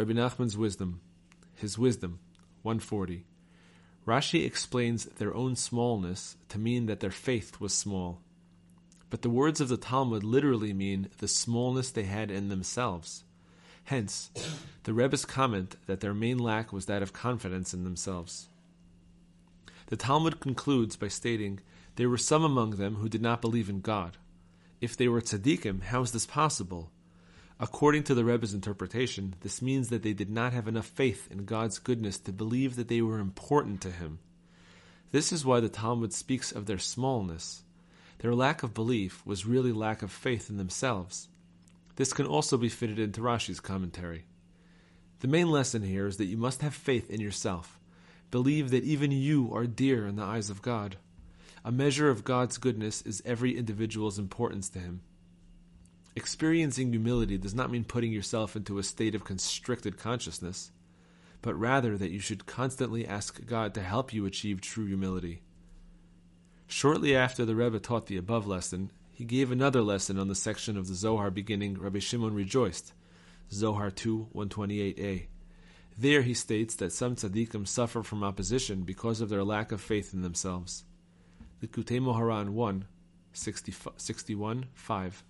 Rabbi Nachman's wisdom, his wisdom, 140. Rashi explains their own smallness to mean that their faith was small. But the words of the Talmud literally mean the smallness they had in themselves. Hence, the Rebbe's comment that their main lack was that of confidence in themselves. The Talmud concludes by stating, There were some among them who did not believe in God. If they were tzaddikim, how is this possible? According to the Rebbe's interpretation, this means that they did not have enough faith in God's goodness to believe that they were important to Him. This is why the Talmud speaks of their smallness. Their lack of belief was really lack of faith in themselves. This can also be fitted into Rashi's commentary. The main lesson here is that you must have faith in yourself. Believe that even you are dear in the eyes of God. A measure of God's goodness is every individual's importance to Him. Experiencing humility does not mean putting yourself into a state of constricted consciousness, but rather that you should constantly ask God to help you achieve true humility. Shortly after the Rebbe taught the above lesson, he gave another lesson on the section of the Zohar beginning Rabbi Shimon rejoiced, Zohar 2 128a. There he states that some tzaddikim suffer from opposition because of their lack of faith in themselves. Likutei Moharan 1 60, 61 5.